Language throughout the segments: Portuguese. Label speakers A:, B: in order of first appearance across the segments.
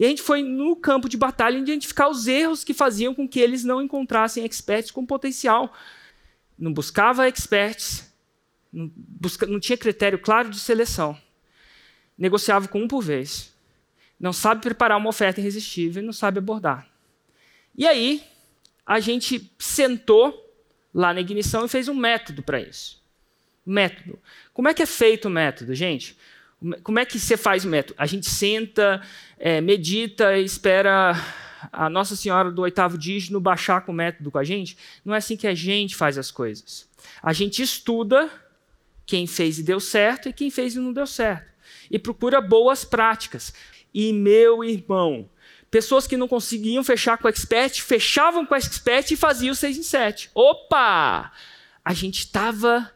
A: E a gente foi no campo de batalha identificar os erros que faziam com que eles não encontrassem experts com potencial. Não buscava experts, não, busca, não tinha critério claro de seleção. Negociava com um por vez. Não sabe preparar uma oferta irresistível não sabe abordar. E aí, a gente sentou lá na ignição e fez um método para isso. Método. Como é que é feito o método, gente? Como é que você faz o método? A gente senta, é, medita e espera a Nossa Senhora do oitavo dígito baixar com o método com a gente? Não é assim que a gente faz as coisas. A gente estuda quem fez e deu certo e quem fez e não deu certo. E procura boas práticas. E meu irmão, pessoas que não conseguiam fechar com o expert, fechavam com o expert e faziam 6 em 7. Opa! A gente estava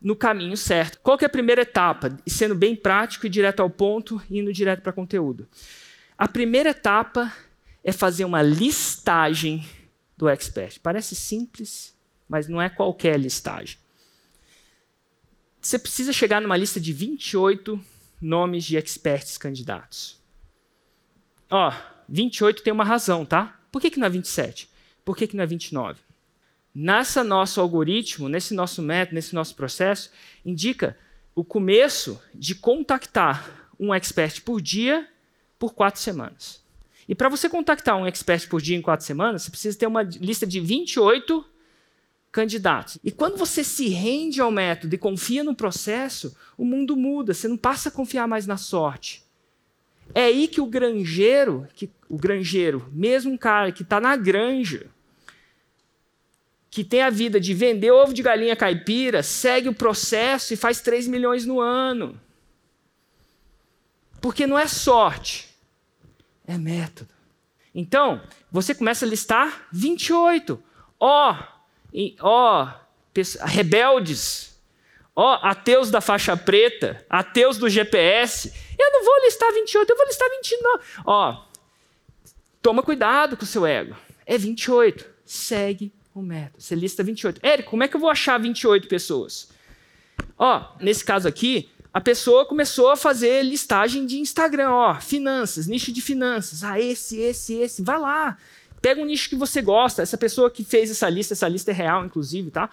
A: no caminho certo. Qual é a primeira etapa? Sendo bem prático e direto ao ponto, indo direto para conteúdo. A primeira etapa é fazer uma listagem do expert. Parece simples, mas não é qualquer listagem. Você precisa chegar numa lista de 28 nomes de experts candidatos. Ó, 28 tem uma razão, tá? Por que, que não é 27? Por que, que não é 29? Nessa nosso algoritmo, nesse nosso método, nesse nosso processo, indica o começo de contactar um expert por dia por quatro semanas. E para você contactar um expert por dia em quatro semanas, você precisa ter uma lista de 28 candidatos. E quando você se rende ao método e confia no processo, o mundo muda. Você não passa a confiar mais na sorte. É aí que o granjeiro, que, o granjeiro, mesmo um cara que está na granja, que tem a vida de vender ovo de galinha caipira, segue o processo e faz 3 milhões no ano. Porque não é sorte, é método. Então, você começa a listar 28. Ó, ó, rebeldes, ó, ateus da faixa preta, ateus do GPS, eu não vou listar 28, eu vou listar 29. Ó, toma cuidado com o seu ego. É 28. Segue o método. Você lista 28. Érico, como é que eu vou achar 28 pessoas? Ó, nesse caso aqui, a pessoa começou a fazer listagem de Instagram, ó, finanças, nicho de finanças. Ah, esse, esse, esse. Vai lá. Pega um nicho que você gosta. Essa pessoa que fez essa lista, essa lista é real, inclusive, tá?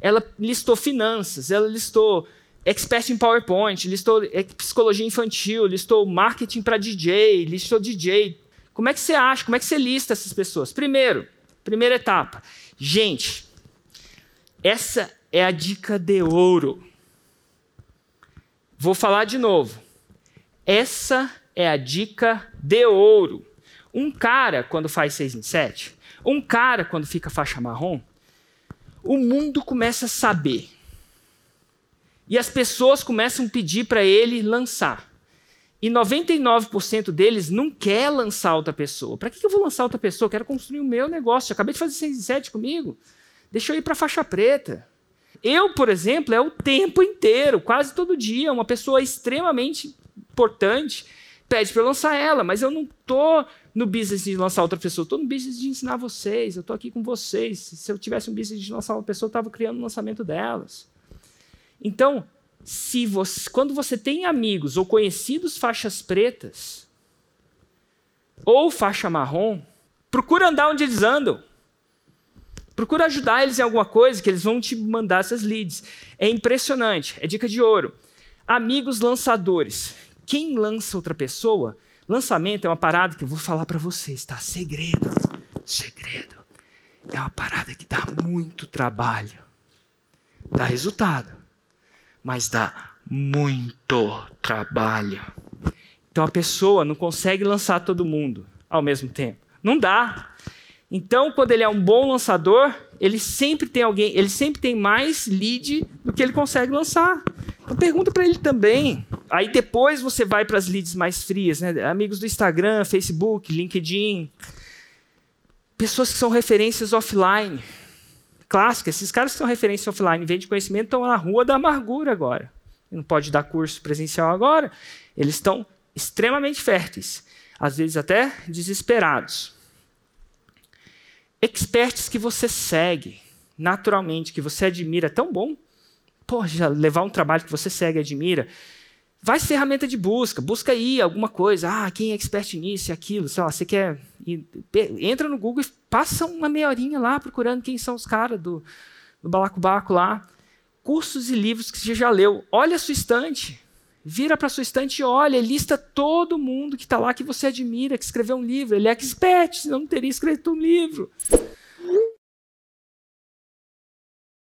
A: Ela listou finanças, ela listou expert em PowerPoint, listou é, psicologia infantil, listou marketing para DJ, listou DJ. Como é que você acha? Como é que você lista essas pessoas? Primeiro, primeira etapa. Gente, essa é a dica de ouro. Vou falar de novo. Essa é a dica de ouro. Um cara, quando faz 6 em 7, um cara, quando fica faixa marrom, o mundo começa a saber e as pessoas começam a pedir para ele lançar. E 99% deles não quer lançar outra pessoa. Para que eu vou lançar outra pessoa? Eu quero construir o meu negócio. Eu acabei de fazer 6 e 7 comigo. Deixa eu ir para a faixa preta. Eu, por exemplo, é o tempo inteiro, quase todo dia, uma pessoa extremamente importante pede para eu lançar ela, mas eu não estou no business de lançar outra pessoa, estou no business de ensinar vocês, eu estou aqui com vocês. Se eu tivesse um business de lançar uma pessoa, eu estava criando o um lançamento delas. Então, se você, quando você tem amigos ou conhecidos faixas pretas ou faixa marrom, procura andar onde eles andam. Procura ajudar eles em alguma coisa que eles vão te mandar essas leads. É impressionante, é dica de ouro. Amigos lançadores. Quem lança outra pessoa? Lançamento é uma parada que eu vou falar para vocês, tá? Segredo. Segredo. É uma parada que dá muito trabalho. Dá resultado mas dá muito trabalho. Então a pessoa não consegue lançar todo mundo ao mesmo tempo. Não dá. Então, quando ele é um bom lançador, ele sempre tem alguém, ele sempre tem mais lead do que ele consegue lançar. Então pergunta para ele também. Aí depois você vai para as leads mais frias, né? Amigos do Instagram, Facebook, LinkedIn. Pessoas que são referências offline clássica. Esses caras que são referência offline, vende conhecimento, estão na rua da amargura agora. Não pode dar curso presencial agora. Eles estão extremamente férteis, às vezes até desesperados. Experts que você segue naturalmente, que você admira, tão bom. Pô, já levar um trabalho que você segue e admira. Vai ferramenta de busca, busca aí alguma coisa. Ah, quem é expert nisso e aquilo, sei lá, você quer. Entra no Google e passa uma meia horinha lá procurando quem são os caras do, do Balacobaco lá. Cursos e livros que você já leu. Olha a sua estante. Vira para a sua estante e olha, lista todo mundo que está lá que você admira, que escreveu um livro. Ele é expert, senão não teria escrito um livro.